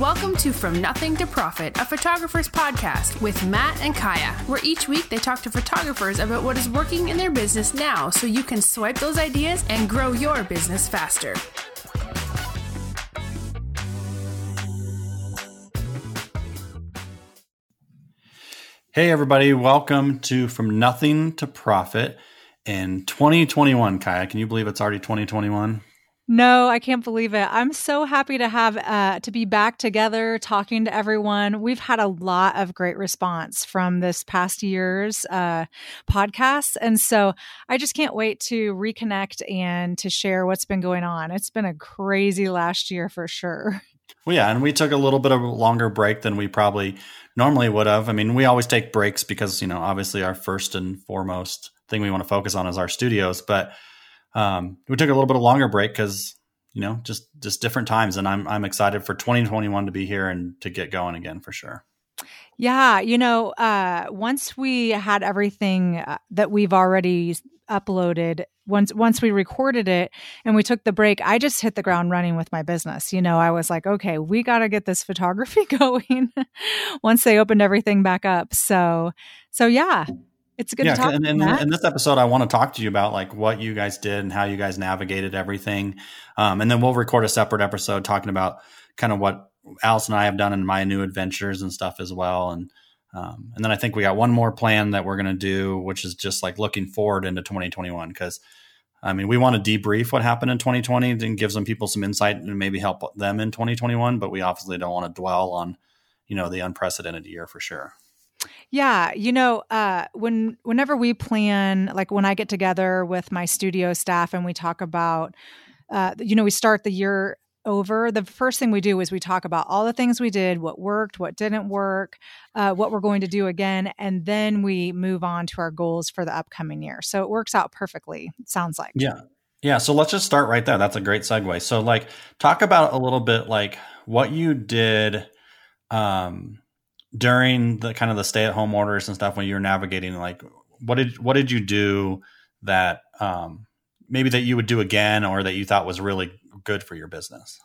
Welcome to From Nothing to Profit, a photographer's podcast with Matt and Kaya, where each week they talk to photographers about what is working in their business now so you can swipe those ideas and grow your business faster. Hey, everybody, welcome to From Nothing to Profit in 2021. Kaya, can you believe it's already 2021? No, I can't believe it. I'm so happy to have uh, to be back together, talking to everyone. We've had a lot of great response from this past year's uh, podcast, and so I just can't wait to reconnect and to share what's been going on. It's been a crazy last year for sure. Well, yeah, and we took a little bit of a longer break than we probably normally would have. I mean, we always take breaks because you know, obviously, our first and foremost thing we want to focus on is our studios, but um, we took a little bit of longer break because you know just just different times, and I'm I'm excited for 2021 to be here and to get going again for sure. Yeah, you know, uh, once we had everything uh, that we've already uploaded, once once we recorded it and we took the break, I just hit the ground running with my business. You know, I was like, okay, we got to get this photography going. once they opened everything back up, so so yeah, it's a good yeah, to talk. And, and in this episode, I want to talk to you about like what you guys did and how you guys navigated everything. Um, and then we'll record a separate episode talking about kind of what Alice and I have done in my new adventures and stuff as well. And um, and then I think we got one more plan that we're going to do, which is just like looking forward into 2021 because. I mean, we want to debrief what happened in 2020 and give some people some insight and maybe help them in 2021. But we obviously don't want to dwell on, you know, the unprecedented year for sure. Yeah, you know, uh, when whenever we plan, like when I get together with my studio staff and we talk about, uh, you know, we start the year over. The first thing we do is we talk about all the things we did, what worked, what didn't work, uh, what we're going to do again, and then we move on to our goals for the upcoming year. So it works out perfectly. Sounds like. Yeah. Yeah, so let's just start right there. That's a great segue. So like talk about a little bit like what you did um during the kind of the stay at home orders and stuff when you were navigating like what did what did you do that um, maybe that you would do again or that you thought was really good for your business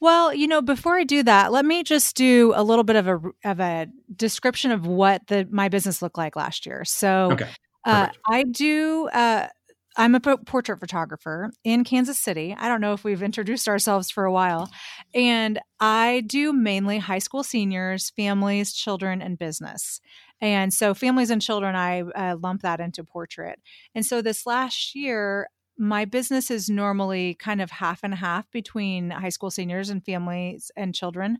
well, you know, before I do that, let me just do a little bit of a of a description of what the my business looked like last year. So, okay. uh, I do uh, I'm a portrait photographer in Kansas City. I don't know if we've introduced ourselves for a while. And I do mainly high school seniors, families, children, and business. And so, families and children, I uh, lump that into portrait. And so, this last year, my business is normally kind of half and half between high school seniors and families and children.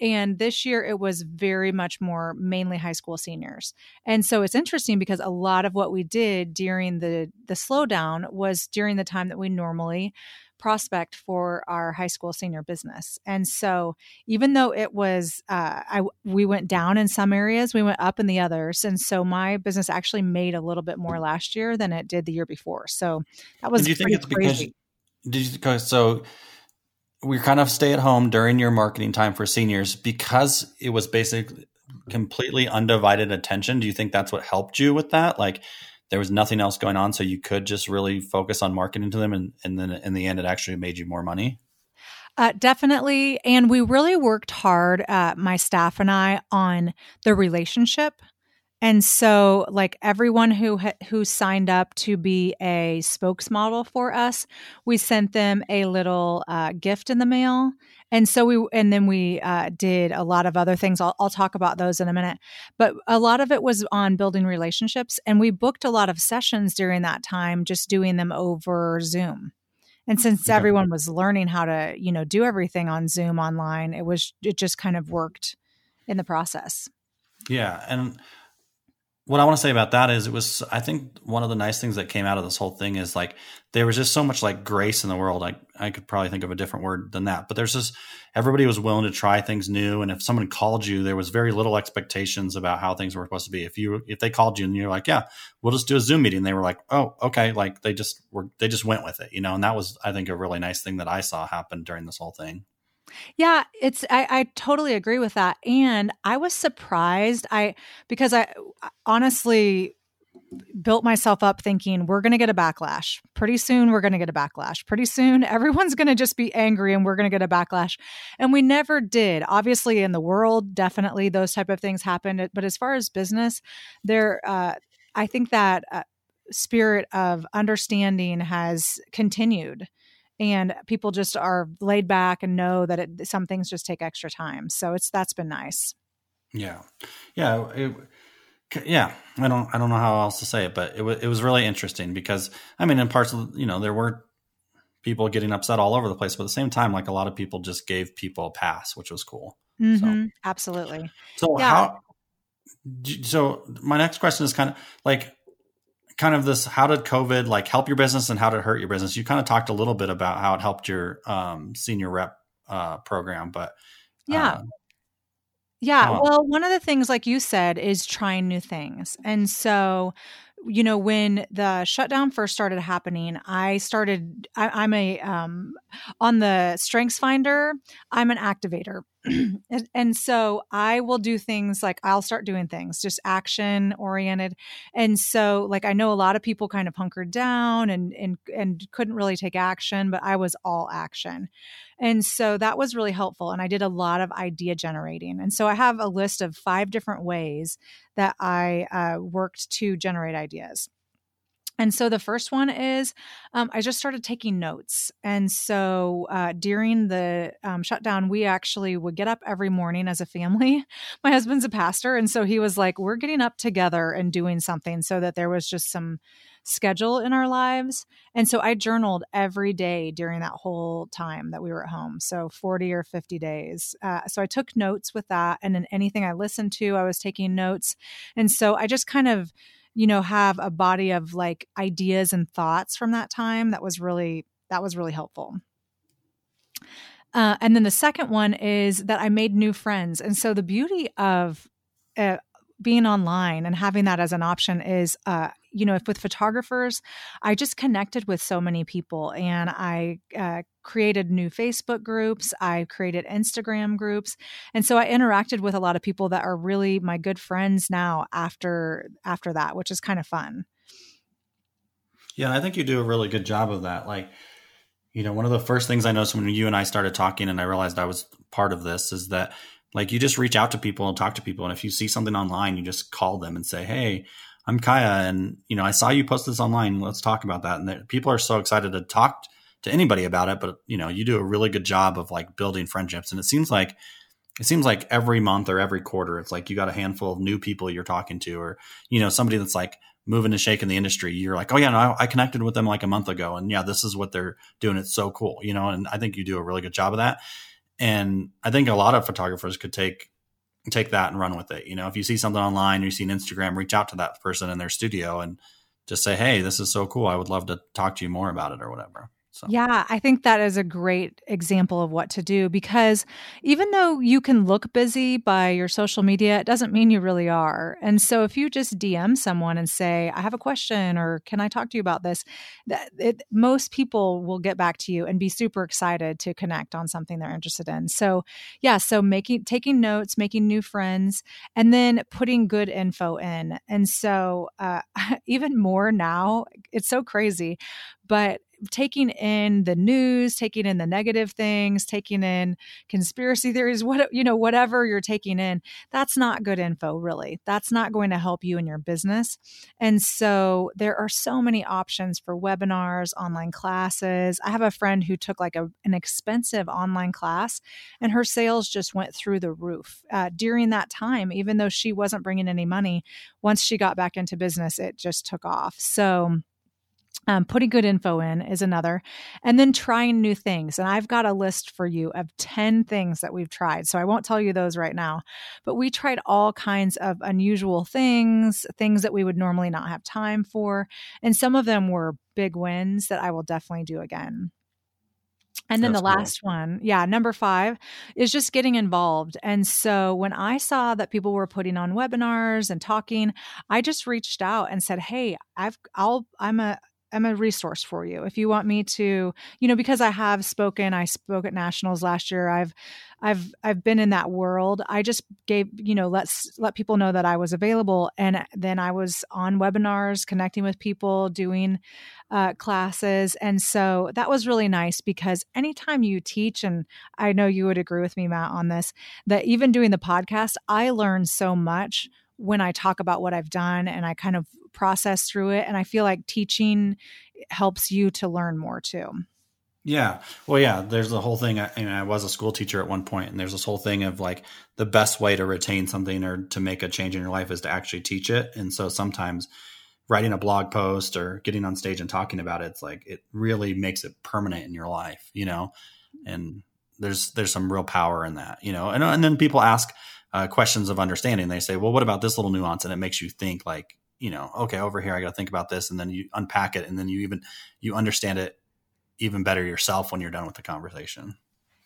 And this year it was very much more mainly high school seniors. And so it's interesting because a lot of what we did during the the slowdown was during the time that we normally prospect for our high school senior business. And so even though it was uh, I we went down in some areas, we went up in the others. And so my business actually made a little bit more last year than it did the year before. So that was Do you think it's crazy. because did you because so we're kind of stay at home during your marketing time for seniors because it was basically completely undivided attention. Do you think that's what helped you with that? Like there was nothing else going on, so you could just really focus on marketing to them, and, and then in the end, it actually made you more money. Uh, definitely. And we really worked hard, uh, my staff and I, on the relationship and so, like everyone who ha- who signed up to be a spokesmodel for us, we sent them a little uh, gift in the mail. And so we, and then we uh, did a lot of other things. I'll, I'll talk about those in a minute. But a lot of it was on building relationships, and we booked a lot of sessions during that time, just doing them over Zoom. And since okay. everyone was learning how to, you know, do everything on Zoom online, it was it just kind of worked in the process. Yeah, and what I want to say about that is it was I think one of the nice things that came out of this whole thing is like there was just so much like grace in the world. I I could probably think of a different word than that. But there's just everybody was willing to try things new and if someone called you there was very little expectations about how things were supposed to be. If you if they called you and you're like, "Yeah, we'll just do a Zoom meeting." They were like, "Oh, okay." Like they just were they just went with it, you know. And that was I think a really nice thing that I saw happen during this whole thing. Yeah, it's I, I totally agree with that. And I was surprised. I because I honestly built myself up thinking we're going to get a backlash. Pretty soon, we're going to get a backlash. Pretty soon, everyone's going to just be angry and we're going to get a backlash. And we never did. Obviously, in the world, definitely those type of things happened. But as far as business, there, uh, I think that uh, spirit of understanding has continued and people just are laid back and know that it, some things just take extra time. So it's that's been nice. Yeah. Yeah it, yeah i don't i don't know how else to say it but it was it was really interesting because i mean in parts of you know there were people getting upset all over the place but at the same time like a lot of people just gave people a pass which was cool. Mm-hmm, so. absolutely. So yeah. how so my next question is kind of like kind of this how did covid like help your business and how did it hurt your business? You kind of talked a little bit about how it helped your um, senior rep uh, program but yeah. uh, yeah. well one of the things like you said is trying new things. And so you know when the shutdown first started happening i started I, am a um, on the strengths finder i'm an activator and, and, so I will do things like I'll start doing things just action oriented. And so like I know a lot of people kind of hunkered down and and and couldn't really take action, but I was all action. And so that was really helpful and I did a lot of idea generating. And so I have a list of five different ways that I uh, worked to generate ideas. And so the first one is um, I just started taking notes. And so uh, during the um, shutdown, we actually would get up every morning as a family. My husband's a pastor. And so he was like, we're getting up together and doing something so that there was just some schedule in our lives. And so I journaled every day during that whole time that we were at home. So 40 or 50 days. Uh, so I took notes with that. And then anything I listened to, I was taking notes. And so I just kind of, you know have a body of like ideas and thoughts from that time that was really that was really helpful. Uh, and then the second one is that i made new friends. And so the beauty of uh, being online and having that as an option is uh, you know, if with photographers, I just connected with so many people and I uh, created new Facebook groups, I created Instagram groups. And so I interacted with a lot of people that are really my good friends now after after that, which is kind of fun. Yeah, I think you do a really good job of that. Like, you know, one of the first things I noticed when you and I started talking and I realized I was part of this is that like you just reach out to people and talk to people and if you see something online you just call them and say hey I'm Kaya, and you know, I saw you post this online. Let's talk about that. And people are so excited to talk to anybody about it. But you know, you do a really good job of like building friendships, and it seems like it seems like every month or every quarter, it's like you got a handful of new people you're talking to, or you know, somebody that's like moving to shake in the industry. You're like, oh yeah, no, I, I connected with them like a month ago, and yeah, this is what they're doing. It's so cool, you know. And I think you do a really good job of that. And I think a lot of photographers could take take that and run with it. You know, if you see something online, you see an Instagram, reach out to that person in their studio and just say, "Hey, this is so cool. I would love to talk to you more about it or whatever." So. Yeah, I think that is a great example of what to do because even though you can look busy by your social media, it doesn't mean you really are. And so if you just DM someone and say, "I have a question," or "Can I talk to you about this?" that it, most people will get back to you and be super excited to connect on something they're interested in. So, yeah, so making taking notes, making new friends, and then putting good info in. And so, uh, even more now, it's so crazy, but taking in the news, taking in the negative things, taking in conspiracy theories, what you know, whatever you're taking in, that's not good info really. That's not going to help you in your business. And so there are so many options for webinars, online classes. I have a friend who took like a, an expensive online class and her sales just went through the roof uh, during that time, even though she wasn't bringing any money. Once she got back into business, it just took off. So um, putting good info in is another. And then trying new things. And I've got a list for you of 10 things that we've tried. So I won't tell you those right now. But we tried all kinds of unusual things, things that we would normally not have time for. And some of them were big wins that I will definitely do again. And then That's the last cool. one, yeah, number five is just getting involved. And so when I saw that people were putting on webinars and talking, I just reached out and said, "Hey, I've I'll I'm a am a resource for you. If you want me to, you know, because I have spoken, I spoke at nationals last year. I've I've I've been in that world. I just gave, you know, let's let people know that I was available and then I was on webinars, connecting with people, doing uh, classes. And so that was really nice because anytime you teach, and I know you would agree with me, Matt, on this, that even doing the podcast, I learn so much when I talk about what I've done and I kind of process through it. And I feel like teaching helps you to learn more too. Yeah. Well, yeah, there's the whole thing. I, know, I was a school teacher at one point, and there's this whole thing of like the best way to retain something or to make a change in your life is to actually teach it. And so sometimes writing a blog post or getting on stage and talking about it, it's like it really makes it permanent in your life, you know. And there's there's some real power in that, you know. And and then people ask uh, questions of understanding. They say, well, what about this little nuance? And it makes you think like, you know, okay, over here I got to think about this, and then you unpack it, and then you even you understand it even better yourself when you're done with the conversation.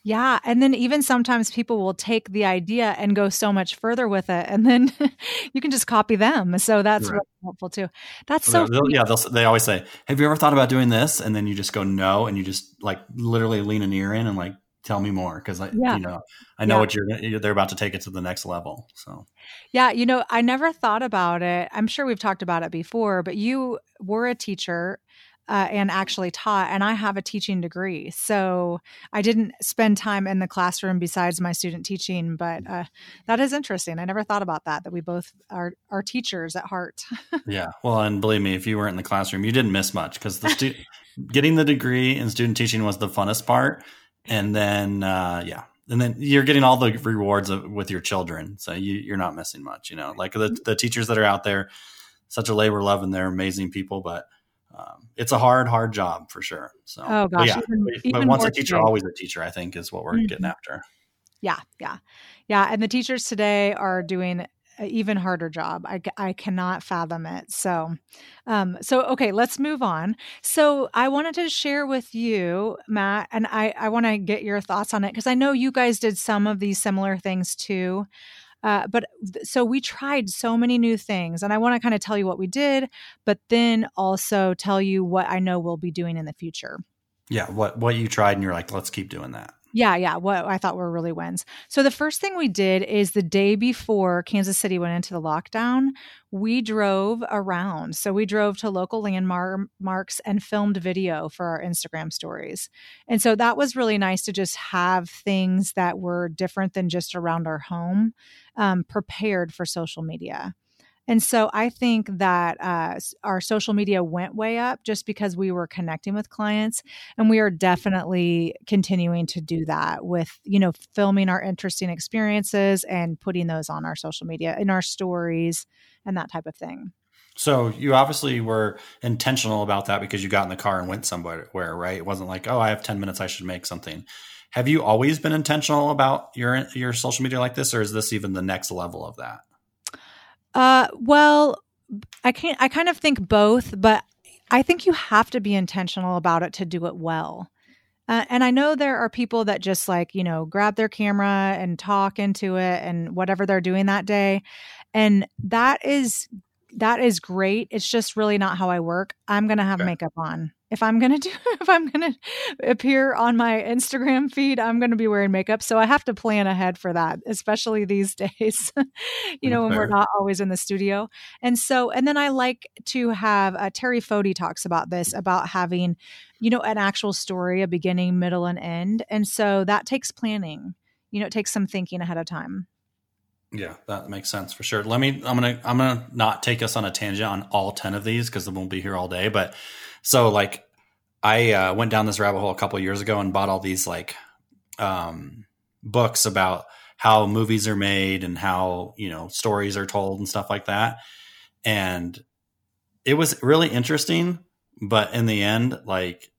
Yeah. And then even sometimes people will take the idea and go so much further with it. And then you can just copy them. So that's right. really helpful too. That's so, they'll, yeah. they always say, Have you ever thought about doing this? And then you just go, No. And you just like literally lean an ear in and like, tell me more because I, yeah. you know, I know yeah. what you're, they're about to take it to the next level. So, yeah, you know, I never thought about it. I'm sure we've talked about it before, but you were a teacher uh, and actually taught. And I have a teaching degree. So I didn't spend time in the classroom besides my student teaching, but uh, that is interesting. I never thought about that, that we both are, are teachers at heart. yeah. Well, and believe me, if you weren't in the classroom, you didn't miss much because the stu- getting the degree in student teaching was the funnest part. And then, uh, yeah, and then you're getting all the rewards of, with your children so you, are not missing much you know like the, the teachers that are out there such a labor love and they're amazing people but um, it's a hard, hard job for sure. So, oh gosh, yeah, even, but, even once a teacher, today. always a teacher. I think is what we're mm-hmm. getting after. Yeah, yeah, yeah. And the teachers today are doing even harder job. I, I cannot fathom it. So, um, so okay, let's move on. So I wanted to share with you, Matt, and I I want to get your thoughts on it because I know you guys did some of these similar things too. Uh, but so we tried so many new things, and I want to kind of tell you what we did, but then also tell you what I know we'll be doing in the future. Yeah, what what you tried, and you're like, let's keep doing that. Yeah, yeah. What I thought were really wins. So the first thing we did is the day before Kansas City went into the lockdown, we drove around. So we drove to local landmarks and filmed video for our Instagram stories. And so that was really nice to just have things that were different than just around our home um, prepared for social media. And so I think that uh, our social media went way up just because we were connecting with clients. And we are definitely continuing to do that with, you know, filming our interesting experiences and putting those on our social media in our stories and that type of thing. So you obviously were intentional about that because you got in the car and went somewhere, right? It wasn't like, oh, I have 10 minutes, I should make something. Have you always been intentional about your your social media like this, or is this even the next level of that? Uh, well, I can't. I kind of think both, but I think you have to be intentional about it to do it well. Uh, and I know there are people that just like, you know, grab their camera and talk into it and whatever they're doing that day. And that is that is great. It's just really not how I work. I'm going to have okay. makeup on if I'm going to do, if I'm going to appear on my Instagram feed, I'm going to be wearing makeup. So I have to plan ahead for that, especially these days, you know, when we're not always in the studio. And so, and then I like to have, uh, Terry Fody talks about this, about having, you know, an actual story, a beginning, middle, and end. And so that takes planning, you know, it takes some thinking ahead of time. Yeah, that makes sense for sure. Let me, I'm going to, I'm going to not take us on a tangent on all 10 of these because we won't be here all day, but so like I uh, went down this rabbit hole a couple years ago and bought all these like um, books about how movies are made and how you know stories are told and stuff like that. And it was really interesting, but in the end, like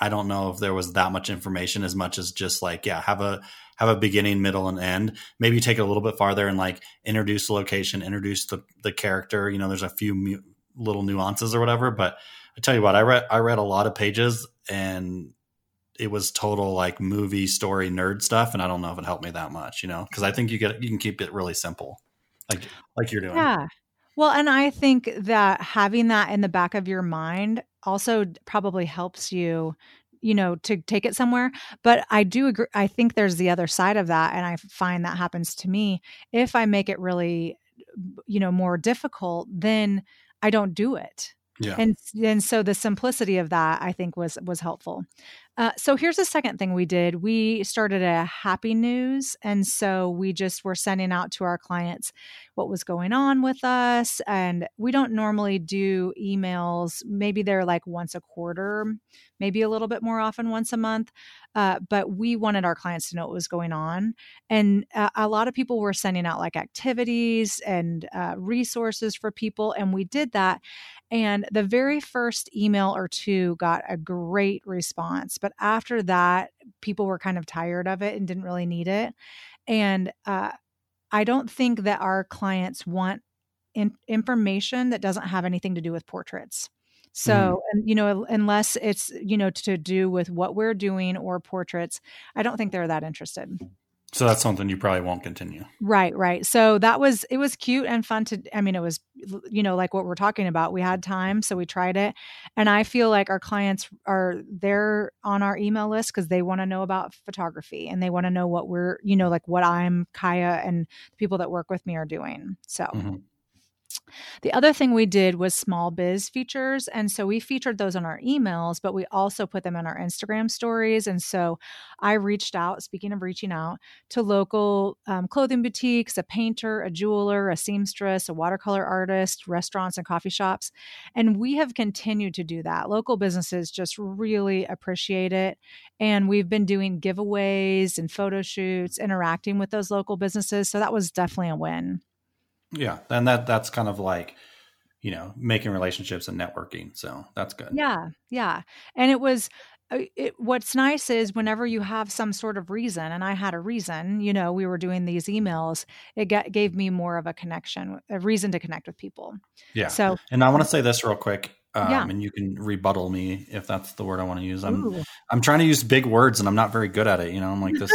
I don't know if there was that much information as much as just like yeah, have a have a beginning, middle, and end. Maybe take it a little bit farther and like introduce the location, introduce the the character. You know, there's a few mu- little nuances or whatever, but I tell you what, I read I read a lot of pages and it was total like movie story nerd stuff, and I don't know if it helped me that much, you know, because I think you get you can keep it really simple, like like you're doing. Yeah. Well, and I think that having that in the back of your mind also probably helps you you know to take it somewhere but i do agree i think there's the other side of that and i find that happens to me. If i make it really you know more difficult then i don't do it. Yeah. and and so the simplicity of that i think was was helpful uh, so here's the second thing we did. We started a happy news. And so we just were sending out to our clients what was going on with us. And we don't normally do emails. Maybe they're like once a quarter, maybe a little bit more often once a month. Uh, but we wanted our clients to know what was going on. And uh, a lot of people were sending out like activities and uh, resources for people. And we did that. And the very first email or two got a great response. But after that, people were kind of tired of it and didn't really need it. And uh, I don't think that our clients want in- information that doesn't have anything to do with portraits. So, mm. and, you know, unless it's, you know, to do with what we're doing or portraits, I don't think they're that interested. So that's something you probably won't continue. Right, right. So that was it was cute and fun to I mean it was you know like what we're talking about. We had time so we tried it and I feel like our clients are they're on our email list cuz they want to know about photography and they want to know what we're you know like what I'm Kaya and the people that work with me are doing. So mm-hmm. The other thing we did was small biz features. And so we featured those on our emails, but we also put them in our Instagram stories. And so I reached out, speaking of reaching out, to local um, clothing boutiques, a painter, a jeweler, a seamstress, a watercolor artist, restaurants, and coffee shops. And we have continued to do that. Local businesses just really appreciate it. And we've been doing giveaways and photo shoots, interacting with those local businesses. So that was definitely a win. Yeah, and that that's kind of like you know making relationships and networking. So that's good. Yeah, yeah, and it was. Uh, it, what's nice is whenever you have some sort of reason, and I had a reason, you know, we were doing these emails, it gave me more of a connection, a reason to connect with people. Yeah. So, and I want to say this real quick um, yeah. and you can rebuttal me if that's the word I want to use. I'm Ooh. I'm trying to use big words and I'm not very good at it. You know, I'm like this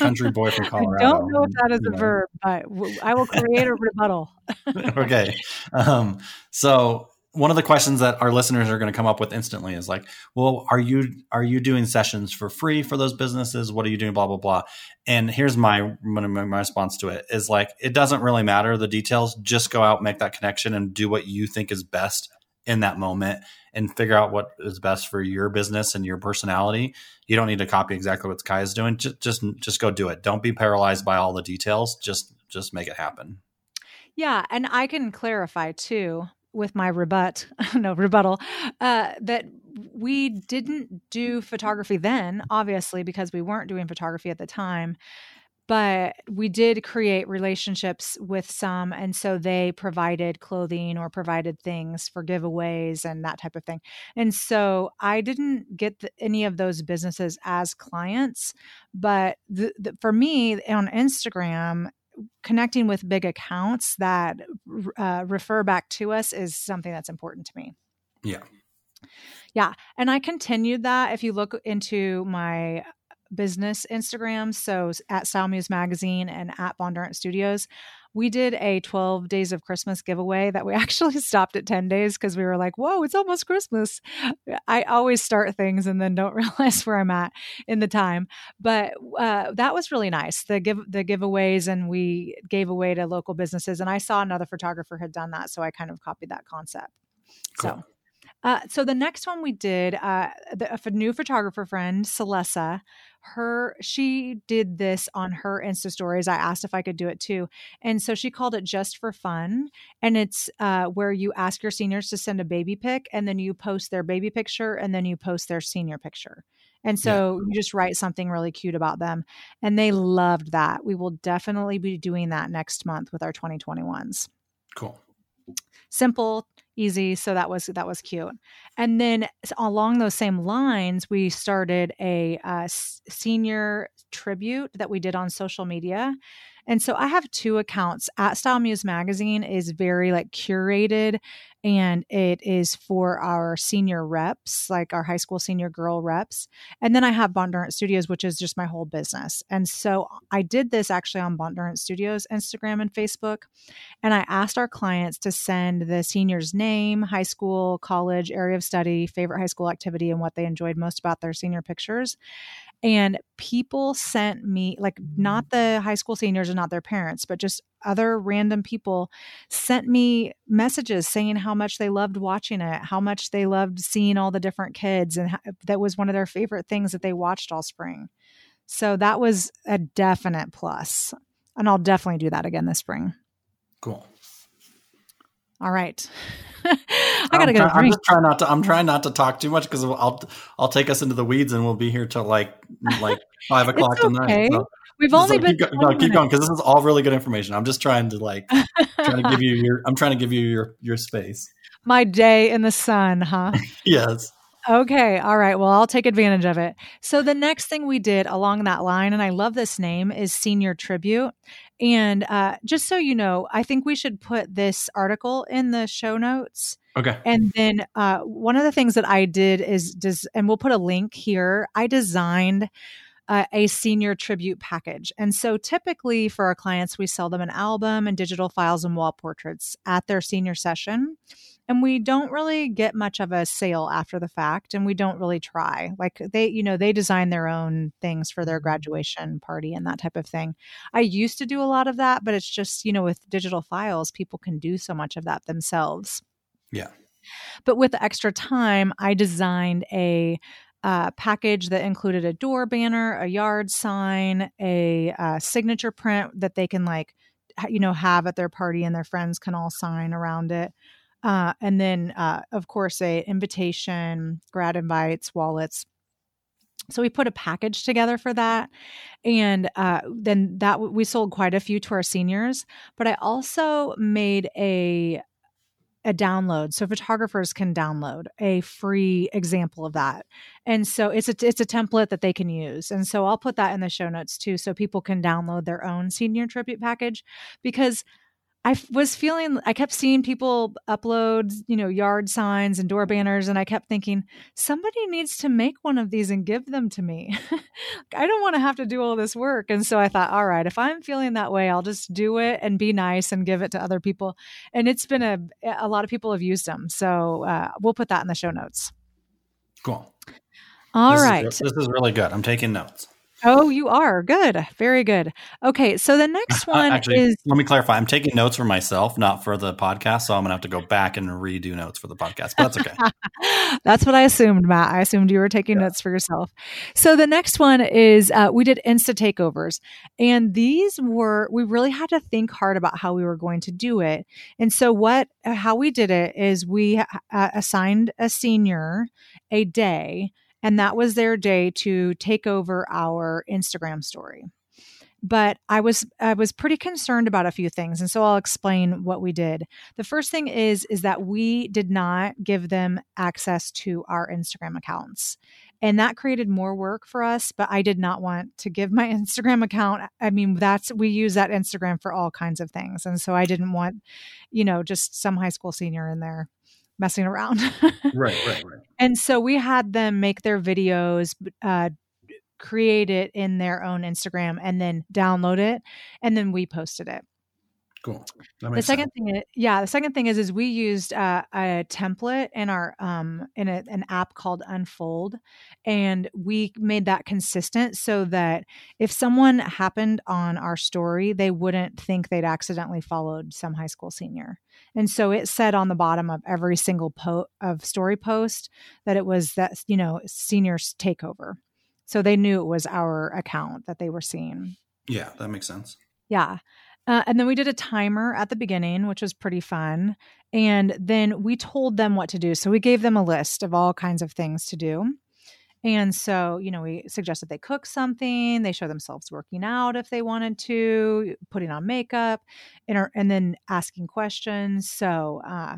country boy from Colorado. I don't know if that is a know. verb, but I will create a rebuttal. okay, um, so one of the questions that our listeners are going to come up with instantly is like, well, are you are you doing sessions for free for those businesses? What are you doing? Blah blah blah. And here's my my response to it is like, it doesn't really matter the details. Just go out, make that connection, and do what you think is best in that moment and figure out what is best for your business and your personality. You don't need to copy exactly what Kaya's doing. Just just just go do it. Don't be paralyzed by all the details. Just just make it happen. Yeah, and I can clarify too with my rebut, no rebuttal, uh, that we didn't do photography then, obviously, because we weren't doing photography at the time but we did create relationships with some and so they provided clothing or provided things for giveaways and that type of thing. And so i didn't get the, any of those businesses as clients but the, the, for me on instagram connecting with big accounts that uh, refer back to us is something that's important to me. Yeah. Yeah and i continued that. If you look into my business Instagram, so at Style Muse Magazine and at Bondurant Studios, we did a 12 days of Christmas giveaway that we actually stopped at 10 days because we were like, whoa, it's almost Christmas. I always start things and then don't realize where I'm at in the time. But uh, that was really nice. The give the giveaways and we gave away to local businesses. And I saw another photographer had done that. So I kind of copied that concept. Cool. So uh, so the next one we did, uh, the, a new photographer friend, Celessa, her she did this on her Insta stories. I asked if I could do it too, and so she called it just for fun. And it's uh, where you ask your seniors to send a baby pic, and then you post their baby picture, and then you post their senior picture. And so yeah. you just write something really cute about them. And they loved that. We will definitely be doing that next month with our 2021s. Cool. Simple, easy so that was that was cute. And then along those same lines we started a uh, senior tribute that we did on social media. And so i have two accounts. At style muse magazine is very like curated and it is for our senior reps, like our high school senior girl reps. And then I have Bondurant Studios, which is just my whole business. And so I did this actually on Bondurant Studios Instagram and Facebook. And I asked our clients to send the senior's name, high school, college, area of study, favorite high school activity, and what they enjoyed most about their senior pictures. And people sent me, like, not the high school seniors and not their parents, but just other random people sent me messages saying how much they loved watching it, how much they loved seeing all the different kids, and uh, that was one of their favorite things that they watched all spring. So that was a definite plus. And I'll definitely do that again this spring. Cool. All right. I gotta I'm go. Try, I'm just trying not to. I'm trying not to talk too much because I'll I'll take us into the weeds and we'll be here till like like five o'clock okay. tonight. So We've only been keep, no, keep going because this is all really good information. I'm just trying to like trying to give you your. I'm trying to give you your your space. My day in the sun, huh? yes. Okay. All right. Well, I'll take advantage of it. So, the next thing we did along that line, and I love this name, is Senior Tribute. And uh, just so you know, I think we should put this article in the show notes. Okay. And then uh, one of the things that I did is, does, and we'll put a link here. I designed uh, a senior tribute package. And so typically for our clients, we sell them an album and digital files and wall portraits at their senior session. And we don't really get much of a sale after the fact, and we don't really try. Like they, you know, they design their own things for their mm-hmm. graduation party and that type of thing. I used to do a lot of that, but it's just, you know, with digital files, people can do so much of that themselves. Yeah. But with the extra time, I designed a uh, package that included a door banner, a yard sign, a uh, signature print that they can like, you know, have at their party and their friends can all sign around it. Uh, and then, uh, of course, a invitation, grad invites, wallets. So we put a package together for that, and uh, then that we sold quite a few to our seniors. But I also made a a download so photographers can download a free example of that. And so it's a it's a template that they can use. And so i'll put that in the show notes too so people can download their own senior tribute package because I was feeling, I kept seeing people upload, you know, yard signs and door banners. And I kept thinking, somebody needs to make one of these and give them to me. I don't want to have to do all this work. And so I thought, all right, if I'm feeling that way, I'll just do it and be nice and give it to other people. And it's been a, a lot of people have used them. So uh, we'll put that in the show notes. Cool. All this right. Is, this is really good. I'm taking notes. Oh, you are good. Very good. Okay, so the next one Actually, is. Let me clarify. I'm taking notes for myself, not for the podcast. So I'm going to have to go back and redo notes for the podcast, but that's okay. that's what I assumed, Matt. I assumed you were taking yeah. notes for yourself. So the next one is uh, we did Insta takeovers, and these were we really had to think hard about how we were going to do it. And so what uh, how we did it is we uh, assigned a senior a day and that was their day to take over our Instagram story. But I was I was pretty concerned about a few things and so I'll explain what we did. The first thing is is that we did not give them access to our Instagram accounts. And that created more work for us, but I did not want to give my Instagram account. I mean, that's we use that Instagram for all kinds of things. And so I didn't want, you know, just some high school senior in there messing around. right, right, right. And so we had them make their videos, uh, create it in their own Instagram, and then download it, and then we posted it. Cool. The second sense. thing, is, yeah, the second thing is, is we used uh, a template in our um in a, an app called Unfold, and we made that consistent so that if someone happened on our story, they wouldn't think they'd accidentally followed some high school senior. And so it said on the bottom of every single po- of story post that it was that you know seniors takeover, so they knew it was our account that they were seeing. Yeah, that makes sense. Yeah. Uh, and then we did a timer at the beginning, which was pretty fun. And then we told them what to do. So we gave them a list of all kinds of things to do. And so, you know, we suggested they cook something, they show themselves working out if they wanted to, putting on makeup, and, and then asking questions. So uh,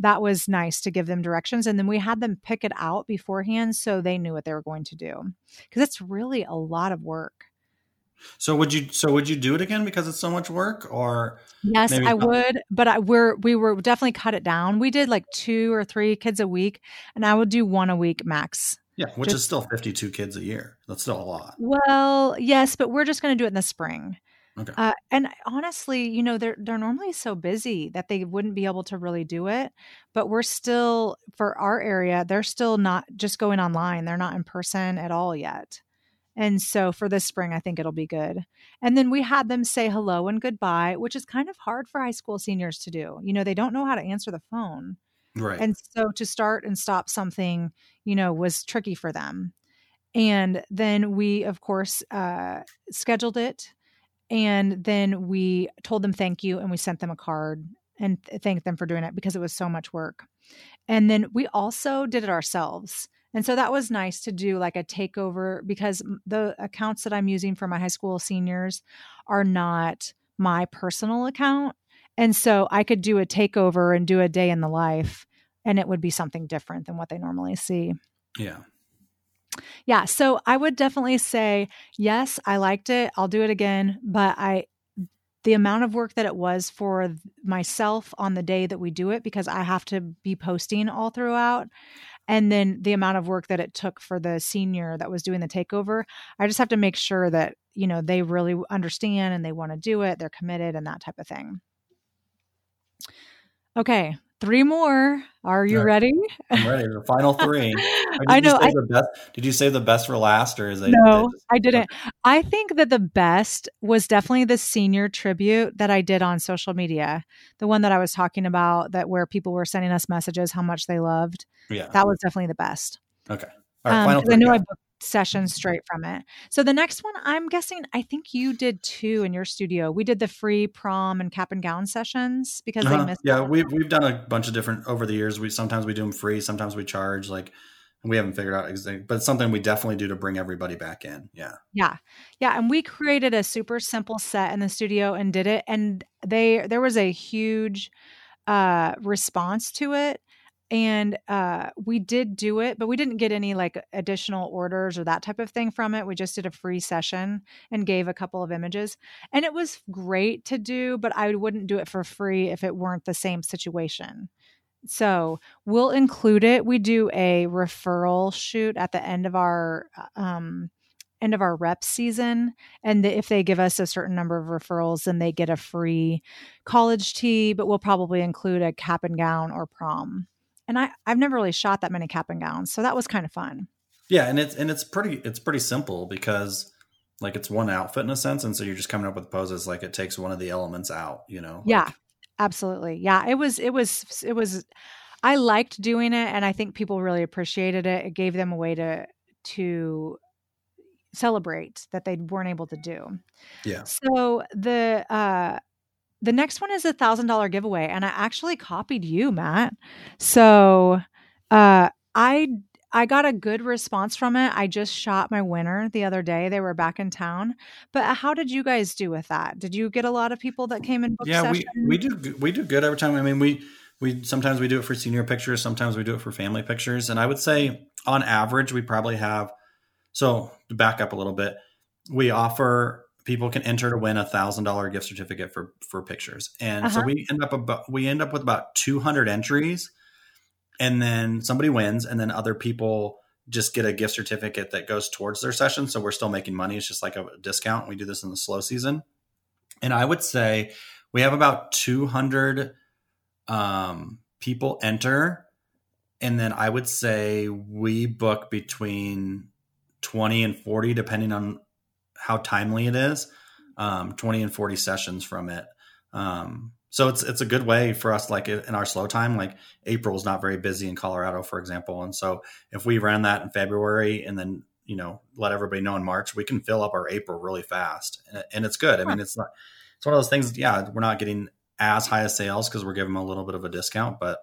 that was nice to give them directions. And then we had them pick it out beforehand so they knew what they were going to do. Because it's really a lot of work. So would you so would you do it again because it's so much work or Yes, I not? would, but I, we're we were definitely cut it down. We did like two or three kids a week and I would do one a week max. Yeah, which just, is still 52 kids a year. That's still a lot. Well, yes, but we're just going to do it in the spring. Okay. Uh, and honestly, you know, they're they're normally so busy that they wouldn't be able to really do it. But we're still for our area, they're still not just going online. They're not in person at all yet. And so for this spring, I think it'll be good. And then we had them say hello and goodbye, which is kind of hard for high school seniors to do. You know, they don't know how to answer the phone. Right. And so to start and stop something, you know, was tricky for them. And then we, of course, uh, scheduled it. And then we told them thank you and we sent them a card and thanked them for doing it because it was so much work. And then we also did it ourselves. And so that was nice to do like a takeover because the accounts that I'm using for my high school seniors are not my personal account. And so I could do a takeover and do a day in the life, and it would be something different than what they normally see. Yeah. Yeah. So I would definitely say, yes, I liked it. I'll do it again. But I, the amount of work that it was for myself on the day that we do it, because I have to be posting all throughout, and then the amount of work that it took for the senior that was doing the takeover i just have to make sure that you know they really understand and they want to do it they're committed and that type of thing okay three more. Are you right. ready? I'm ready. The final three. I know I, best, did you say the best for last or is it no just, i didn't. i think that the best was definitely the senior tribute that i did on social media. The one that i was talking about that where people were sending us messages how much they loved. Yeah. That was definitely the best. Okay. All right, um, I knew I booked sessions straight from it. So the next one, I'm guessing, I think you did two in your studio. We did the free prom and cap and gown sessions because uh-huh. they missed. Yeah, we've we've done a bunch of different over the years. We sometimes we do them free, sometimes we charge. Like we haven't figured out exactly, but it's something we definitely do to bring everybody back in. Yeah. Yeah. Yeah. And we created a super simple set in the studio and did it. And they, there was a huge uh, response to it and uh, we did do it but we didn't get any like additional orders or that type of thing from it. We just did a free session and gave a couple of images and it was great to do but i wouldn't do it for free if it weren't the same situation. So we'll include it. We do a referral shoot at the end of our uh, um, end of our rep season and if they give us a certain number of referrals then they get a free college tee but we'll probably include a cap and gown or prom and I I've never really shot that many cap and gowns, so that was kind of fun. Yeah, and it's and it's pretty it's pretty simple because like it's one outfit in a sense, and so you're just coming up with poses like it takes one of the elements out, you know. Like, yeah, absolutely. Yeah, it was it was it was. I liked doing it, and I think people really appreciated it. It gave them a way to to celebrate that they weren't able to do. Yeah. So the uh the next one is a thousand dollar giveaway, and I actually copied you, Matt. So uh, I I got a good response from it. I just shot my winner the other day. They were back in town. But how did you guys do with that? Did you get a lot of people that came in? yeah, we we do we do good every time. I mean, we we sometimes we do it for senior pictures, sometimes we do it for family pictures, and I would say on average we probably have. So to back up a little bit, we offer people can enter to win a thousand dollar gift certificate for for pictures. And uh-huh. so we end up about we end up with about 200 entries and then somebody wins and then other people just get a gift certificate that goes towards their session. So we're still making money. It's just like a discount. We do this in the slow season. And i would say we have about 200 um, people enter. And then i would say we book between 20 and 40 depending on how timely it is. Um, 20 and 40 sessions from it. Um, so it's it's a good way for us like in our slow time like april is not very busy in colorado for example and so if we ran that in february and then you know let everybody know in march we can fill up our april really fast and, and it's good i mean it's not it's one of those things yeah we're not getting as high as sales because we're giving them a little bit of a discount but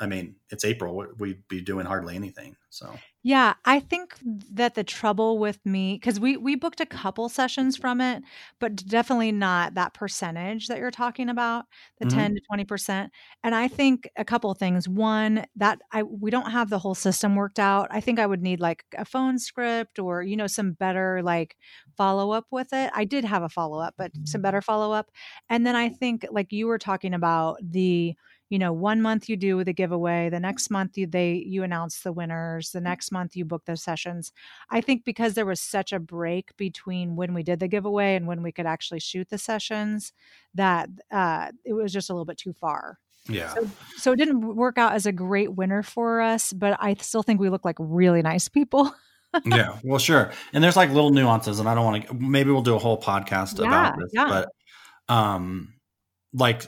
i mean it's april we'd be doing hardly anything So yeah, I think that the trouble with me because we we booked a couple sessions from it, but definitely not that percentage that you're talking about, the mm-hmm. 10 to 20%. And I think a couple things. One, that I we don't have the whole system worked out. I think I would need like a phone script or, you know, some better like follow up with it. I did have a follow up, but some better follow up. And then I think like you were talking about the you know one month you do the giveaway the next month you they you announce the winners the next month you book those sessions. I think because there was such a break between when we did the giveaway and when we could actually shoot the sessions that uh, it was just a little bit too far. Yeah. So, so it didn't work out as a great winner for us but i still think we look like really nice people. Yeah well sure. And there's like little nuances and i don't want to maybe we'll do a whole podcast yeah, about this yeah. but um like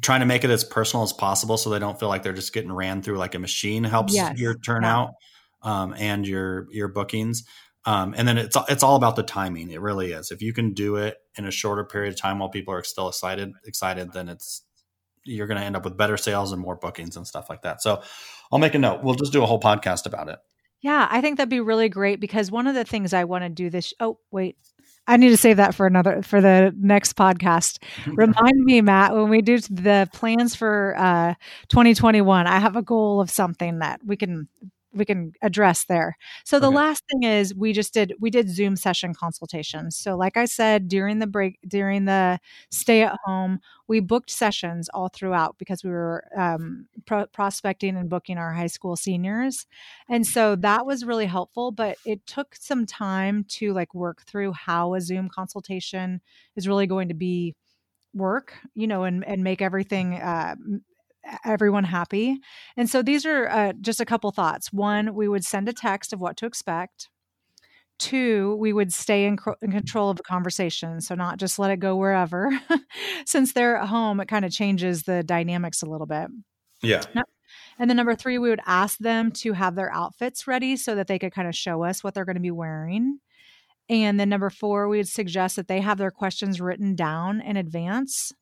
trying to make it as personal as possible so they don't feel like they're just getting ran through like a machine helps yes. your turnout um, and your your bookings. Um, and then it's it's all about the timing. It really is. If you can do it in a shorter period of time while people are still excited, excited, then it's you're going to end up with better sales and more bookings and stuff like that. So I'll make a note. We'll just do a whole podcast about it. Yeah, I think that'd be really great because one of the things I want to do this. Oh, wait, I need to save that for another for the next podcast. Remind me, Matt, when we do the plans for uh, 2021. I have a goal of something that we can we can address there. So the okay. last thing is we just did we did Zoom session consultations. So like I said during the break during the stay at home, we booked sessions all throughout because we were um, pro- prospecting and booking our high school seniors, and so that was really helpful. But it took some time to like work through how a Zoom consultation is really going to be work you know and and make everything uh, everyone happy. And so these are uh, just a couple thoughts. One, we would send a text of what to expect. Two, we would stay in, in control of the conversation. So, not just let it go wherever. Since they're at home, it kind of changes the dynamics a little bit. Yeah. And then number three, we would ask them to have their outfits ready so that they could kind of show us what they're going to be wearing. And then number four, we would suggest that they have their questions written down in advance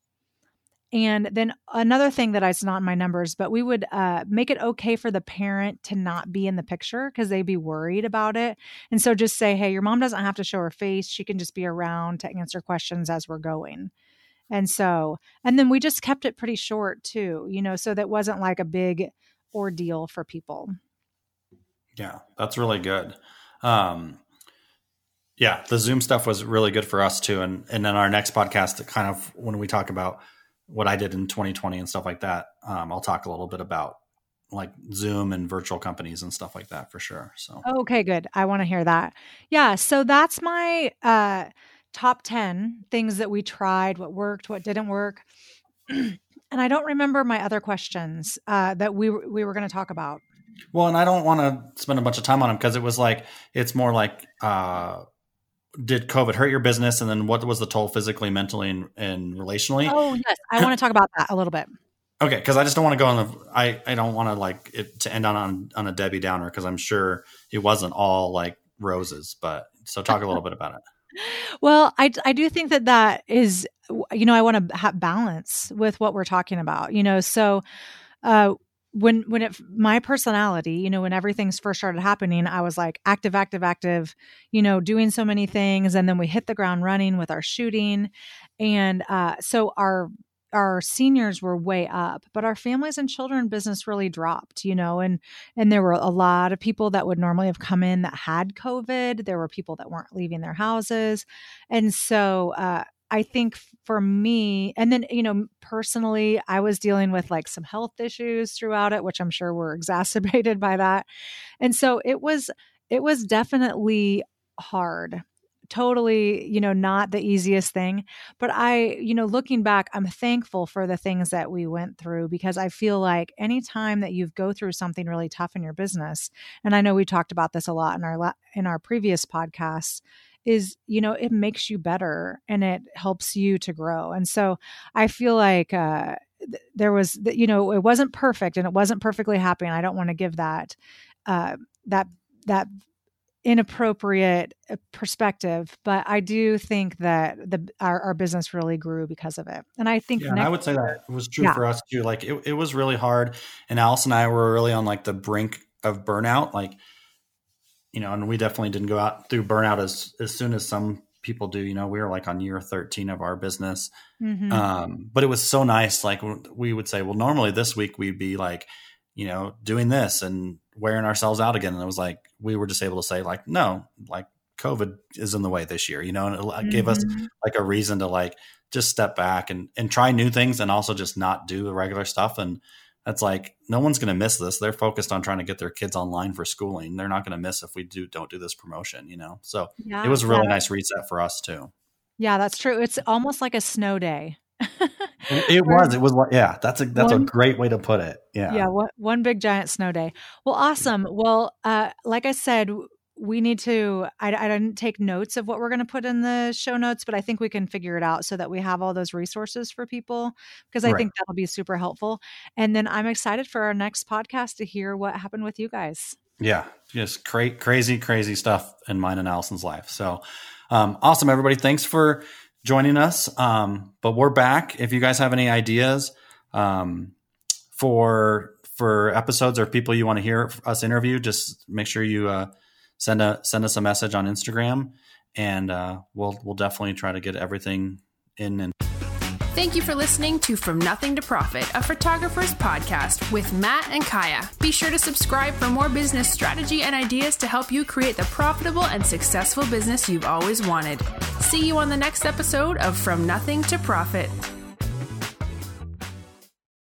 and then another thing that I it's not in my numbers, but we would uh, make it okay for the parent to not be in the picture because they'd be worried about it. And so just say, hey, your mom doesn't have to show her face. She can just be around to answer questions as we're going. And so, and then we just kept it pretty short too, you know, so that wasn't like a big ordeal for people. Yeah, that's really good. Um, yeah, the Zoom stuff was really good for us too. And and then our next podcast, kind of when we talk about what I did in 2020 and stuff like that. Um, I'll talk a little bit about like Zoom and virtual companies and stuff like that for sure. So okay, good. I want to hear that. Yeah. So that's my uh, top 10 things that we tried, what worked, what didn't work. and I don't remember my other questions uh, that we we were going to talk about. Well, and I don't want to spend a bunch of time on them because it was like it's more like uh, did COVID hurt your business? And then what was the toll physically, mentally, and, and relationally? Oh, yes. I want to talk about that a little bit. Okay, because I just don't want to go on the. I I don't want to like it to end on on, on a Debbie Downer because I'm sure it wasn't all like roses. But so talk a little bit about it. Well, I I do think that that is you know I want to have balance with what we're talking about. You know, so uh, when when it my personality you know when everything's first started happening i was like active active active you know doing so many things and then we hit the ground running with our shooting. And uh, so our our seniors were way up but our families and children business really dropped you know and and there were a lot of people that would normally have come in that had covid. There were people that weren't leaving their houses. And so uh, I think for me, and then, you know, personally, I was dealing with like some health issues throughout it, which I'm sure were exacerbated by that. And so it was, it was definitely hard totally you know not the easiest thing but i you know looking back i'm thankful for the things that we went through because i feel like anytime that you go through something really tough in your business and i know we talked about this a lot in our in our previous podcasts is you know it makes you better and it helps you to grow and so i feel like uh there was you know it wasn't perfect and it wasn't perfectly happy and i don't want to give that uh that that inappropriate uh, perspective but i do think that the our, our business really grew because of it and i think yeah, i would say that was true yeah. for us too like it, it was really hard and alice and i were really on like the brink of burnout like you know, and we definitely didn't go out through burnout as as soon as some people do. You know, we were like on year thirteen of our business, mm-hmm. um, but it was so nice. Like we would say, well, normally this week we'd be like, you know, doing this and wearing ourselves out again, and it was like we were just able to say, like, no, like COVID is in the way this year, you know, and it mm-hmm. gave us mm-hmm. like a reason to like just step back and and try new things and also just not do the regular stuff and that's like no one's going to miss this. They're focused on trying to get their kids online for schooling. They're not going to miss if we do don't do this promotion you know? So yeah, it was a really nice reset for us too. Yeah that's true. It's almost like a snow day. It was. It was like yeah that's a that's one, a great way to put it. Yeah. Yeah one, one big giant snow day. Well awesome. Well uh like i said we need to I, I didn't take notes of what we're going to put in the show notes but i think we can figure it out so that we have all those resources for people because i right. think that'll be super helpful. And then i'm excited for our next podcast to hear what happened with you guys. Yeah just cra- crazy crazy stuff in mine and allison's life. So um, awesome everybody. Thanks for joining us. Um, but we're back. If you guys have any ideas um, for for episodes or people you want to hear us interview just make sure you uh, send a send us a message on Instagram, and uh, we'll we'll definitely try to get everything in and. Thank you for listening to From Nothing to Profit, a photographer's podcast with Matt and Kaya. Be sure to subscribe for more business strategy and ideas to help you create the profitable and successful business you've always wanted. See you on the next episode of From Nothing to Profit.